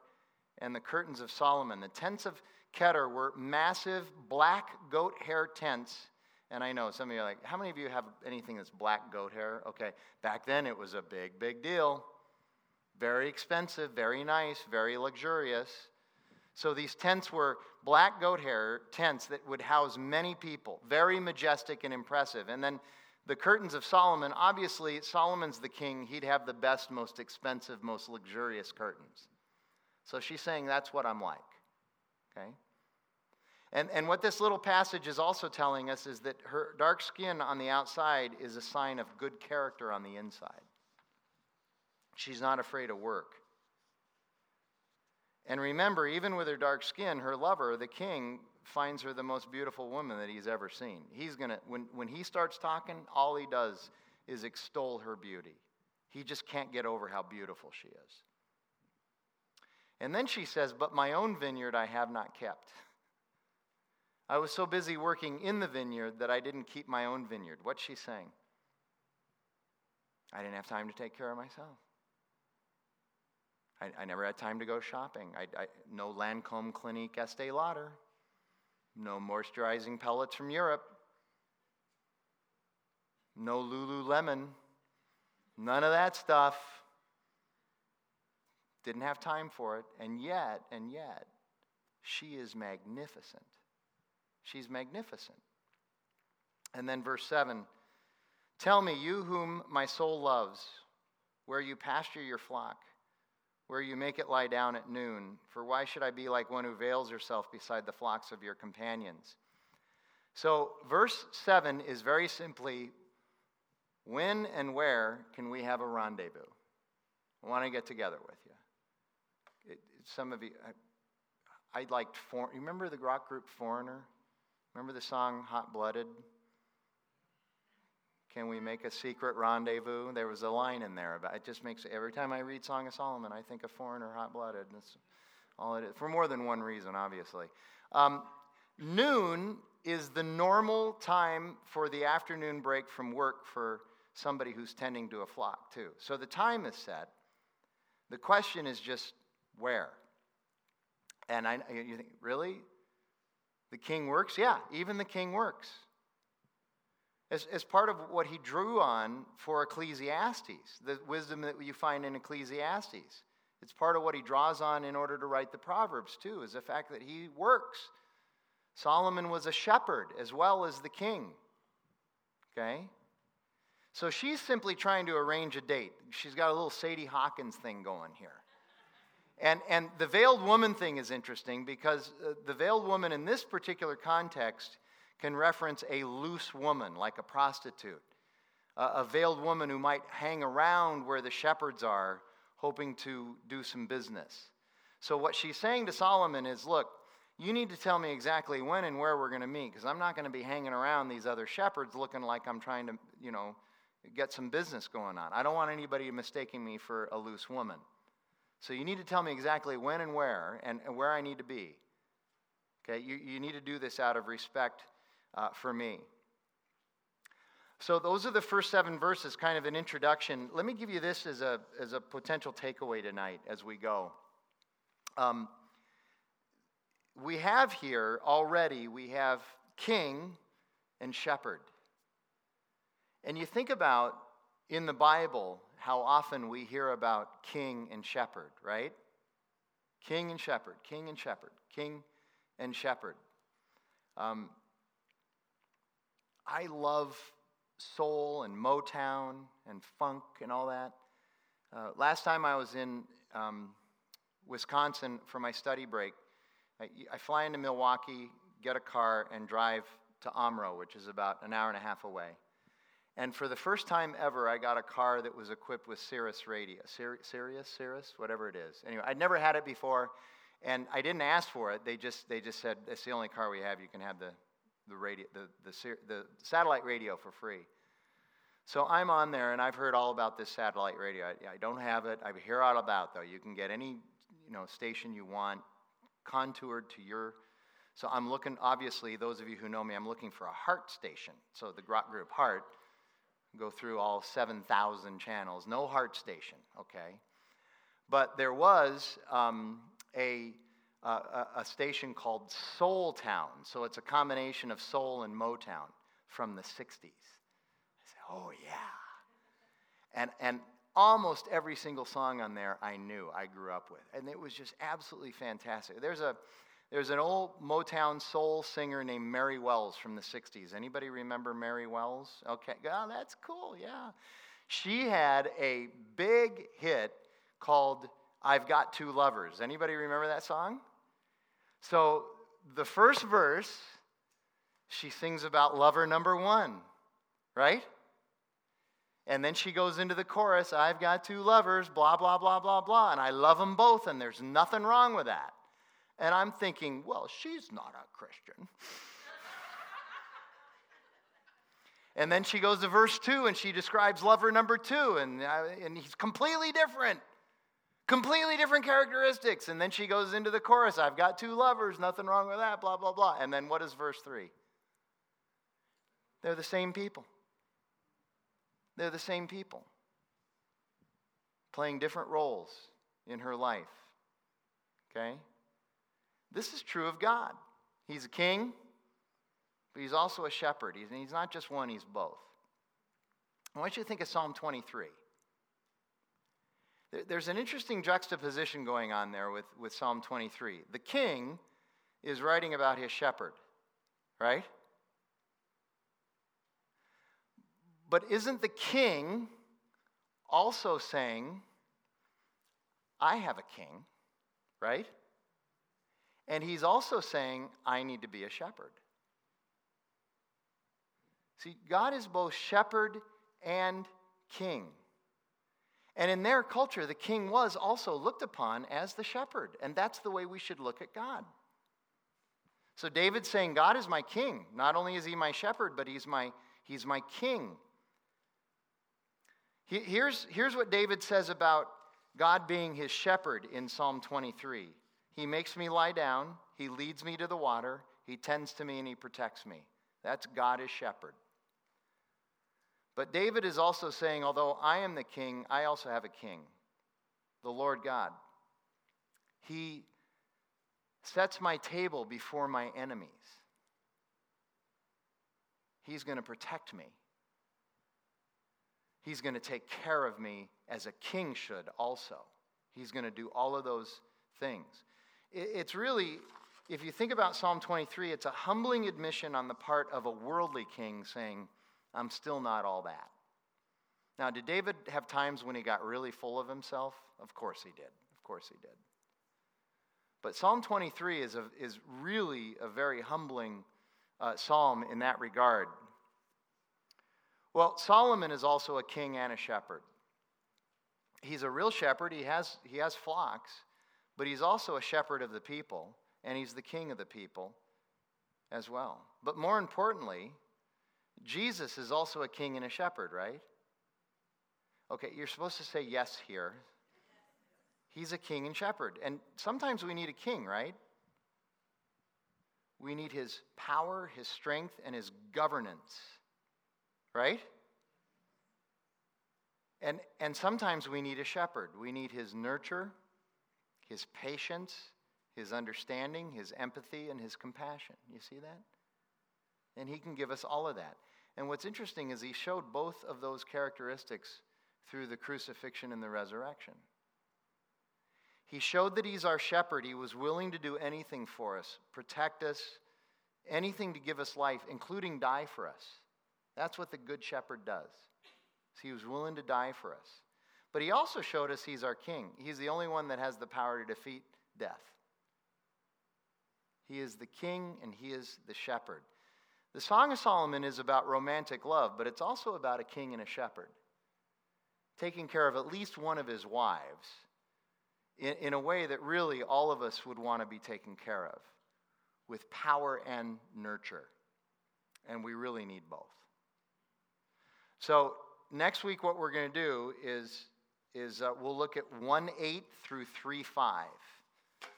and the curtains of Solomon. The tents of Kedar were massive black goat hair tents. And I know some of you are like, how many of you have anything that's black goat hair? Okay, back then it was a big, big deal. Very expensive, very nice, very luxurious. So these tents were black goat hair tents that would house many people, very majestic and impressive. And then the curtains of Solomon, obviously, Solomon's the king. He'd have the best, most expensive, most luxurious curtains. So she's saying, That's what I'm like. Okay? And, and what this little passage is also telling us is that her dark skin on the outside is a sign of good character on the inside. She's not afraid of work. And remember, even with her dark skin, her lover, the king, finds her the most beautiful woman that he's ever seen. He's gonna when, when he starts talking, all he does is extol her beauty. He just can't get over how beautiful she is. And then she says, But my own vineyard I have not kept. I was so busy working in the vineyard that I didn't keep my own vineyard. What's she saying? I didn't have time to take care of myself. I, I never had time to go shopping. I, I, no Lancome Clinique Estee Lauder. No moisturizing pellets from Europe. No Lululemon. None of that stuff. Didn't have time for it. And yet, and yet, she is magnificent. She's magnificent. And then verse 7 Tell me, you whom my soul loves, where you pasture your flock, where you make it lie down at noon. For why should I be like one who veils herself beside the flocks of your companions? So, verse 7 is very simply when and where can we have a rendezvous? I want to get together with you. It, some of you, I, I liked, for, you remember the rock group Foreigner? Remember the song Hot Blooded? Can we make a secret rendezvous? There was a line in there about it. Just makes every time I read Song of Solomon, I think of Foreigner, Hot Blooded. That's all it is for more than one reason, obviously. Um, noon is the normal time for the afternoon break from work for somebody who's tending to a flock, too. So the time is set. The question is just where. And I, you think, really? The king works? Yeah, even the king works. As, as part of what he drew on for Ecclesiastes, the wisdom that you find in Ecclesiastes. It's part of what he draws on in order to write the Proverbs, too, is the fact that he works. Solomon was a shepherd as well as the king. Okay? So she's simply trying to arrange a date. She's got a little Sadie Hawkins thing going here. And, and the veiled woman thing is interesting because uh, the veiled woman in this particular context can reference a loose woman, like a prostitute, a veiled woman who might hang around where the shepherds are, hoping to do some business. So, what she's saying to Solomon is look, you need to tell me exactly when and where we're going to meet because I'm not going to be hanging around these other shepherds looking like I'm trying to, you know, get some business going on. I don't want anybody mistaking me for a loose woman. So you need to tell me exactly when and where and, and where I need to be. Okay, you, you need to do this out of respect uh, for me. So those are the first seven verses, kind of an introduction. Let me give you this as a, as a potential takeaway tonight as we go. Um, we have here already, we have king and shepherd. And you think about in the Bible how often we hear about king and shepherd, right? King and shepherd, king and shepherd, king and shepherd. Um, I love soul and Motown and funk and all that. Uh, last time I was in um, Wisconsin for my study break, I, I, fly into Milwaukee, get a car, and drive to Amro, which is about an hour and a half away. And for the first time ever, I got a car that was equipped with Sirius radio. Sir, Sirius, Sirius, whatever it is. Anyway, I'd never had it before, and I didn't ask for it. They just, they just said, it's the only car we have. You can have the, the, radio, the, the, the satellite radio for free. So I'm on there, and I've heard all about this satellite radio. I, I don't have it. I hear all about though. You can get any you know station you want, contoured to your. So I'm looking. Obviously, those of you who know me, I'm looking for a Heart station. So the group Heart go through all 7,000 channels. No Heart station. Okay, but there was um, a a, a station called Soul Town. So it's a combination of soul and Motown from the 60s. I said, oh, yeah. And, and almost every single song on there I knew, I grew up with. And it was just absolutely fantastic. There's, a, there's an old Motown soul singer named Mary Wells from the 60s. Anybody remember Mary Wells? Okay, oh, that's cool, yeah. She had a big hit called I've Got Two Lovers. Anybody remember that song? So the first verse, she sings about lover number one, right? And then she goes into the chorus, I've got two lovers, blah, blah, blah, blah, blah, and I love them both, and there's nothing wrong with that. And I'm thinking, well, she's not a Christian. and then she goes to verse 2 and she describes lover number 2, and, uh, and he's completely different. Completely different characteristics. And then she goes into the chorus I've got two lovers, nothing wrong with that, blah, blah, blah. And then what is verse 3? They're the same people. They're the same people, playing different roles in her life. Okay? This is true of God. He's a king, but he's also a shepherd. He's, he's not just one, he's both. I want you to think of Psalm 23. There's an interesting juxtaposition going on there with, with Psalm 23. The king is writing about his shepherd, right? But isn't the king also saying, I have a king, right? And he's also saying, I need to be a shepherd. See, God is both shepherd and king. And in their culture, the king was also looked upon as the shepherd. And that's the way we should look at God. So David's saying, God is my king. Not only is he my shepherd, but he's my, he's my king. He, here's, here's what David says about God being his shepherd in Psalm 23 He makes me lie down, he leads me to the water, he tends to me, and he protects me. That's God as shepherd. But David is also saying, although I am the king, I also have a king, the Lord God. He sets my table before my enemies. He's going to protect me. He's going to take care of me as a king should also. He's going to do all of those things. It's really, if you think about Psalm 23, it's a humbling admission on the part of a worldly king saying, I'm still not all that. Now, did David have times when he got really full of himself? Of course he did. Of course he did. But Psalm 23 is, a, is really a very humbling uh, psalm in that regard. Well, Solomon is also a king and a shepherd. He's a real shepherd, he has, he has flocks, but he's also a shepherd of the people, and he's the king of the people as well. But more importantly, Jesus is also a king and a shepherd, right? Okay, you're supposed to say yes here. He's a king and shepherd. And sometimes we need a king, right? We need his power, his strength, and his governance, right? And, and sometimes we need a shepherd. We need his nurture, his patience, his understanding, his empathy, and his compassion. You see that? And he can give us all of that. And what's interesting is he showed both of those characteristics through the crucifixion and the resurrection. He showed that he's our shepherd. He was willing to do anything for us, protect us, anything to give us life, including die for us. That's what the good shepherd does. So he was willing to die for us. But he also showed us he's our king. He's the only one that has the power to defeat death. He is the king and he is the shepherd. The Song of Solomon is about romantic love, but it's also about a king and a shepherd taking care of at least one of his wives in, in a way that really all of us would want to be taken care of with power and nurture. And we really need both. So, next week, what we're going to do is, is uh, we'll look at 1 8 through 3 5.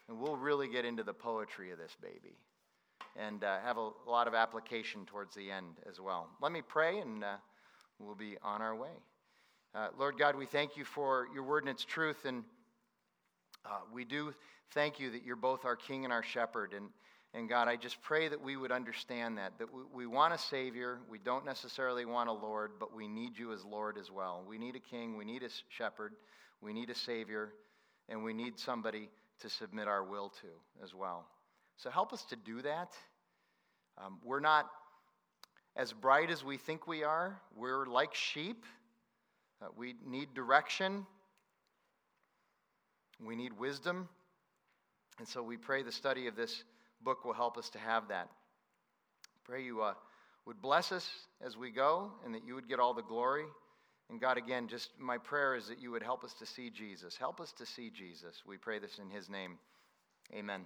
And we'll really get into the poetry of this baby and uh, have a, lot of application towards the end as well. Let me pray and uh, we'll be on our way. Uh, Lord God, we thank you for your word and its truth. And uh, we do thank you that you're both our king and our shepherd. And, and God, I just pray that we would understand that, that we, we want a Savior. We don't necessarily want a Lord, but we need you as Lord as well. We need a king, we need a shepherd, we need a Savior, and we need somebody to submit our will to as well. So help us to do that. Um, we're not as bright as we think we are. We're like sheep. Uh, we need direction. We need wisdom. And so we pray the study of this book will help us to have that. Pray you uh, would bless us as we go and that you would get all the glory. And God, again, just my prayer is that you would help us to see Jesus. Help us to see Jesus. We pray this in his name. Amen.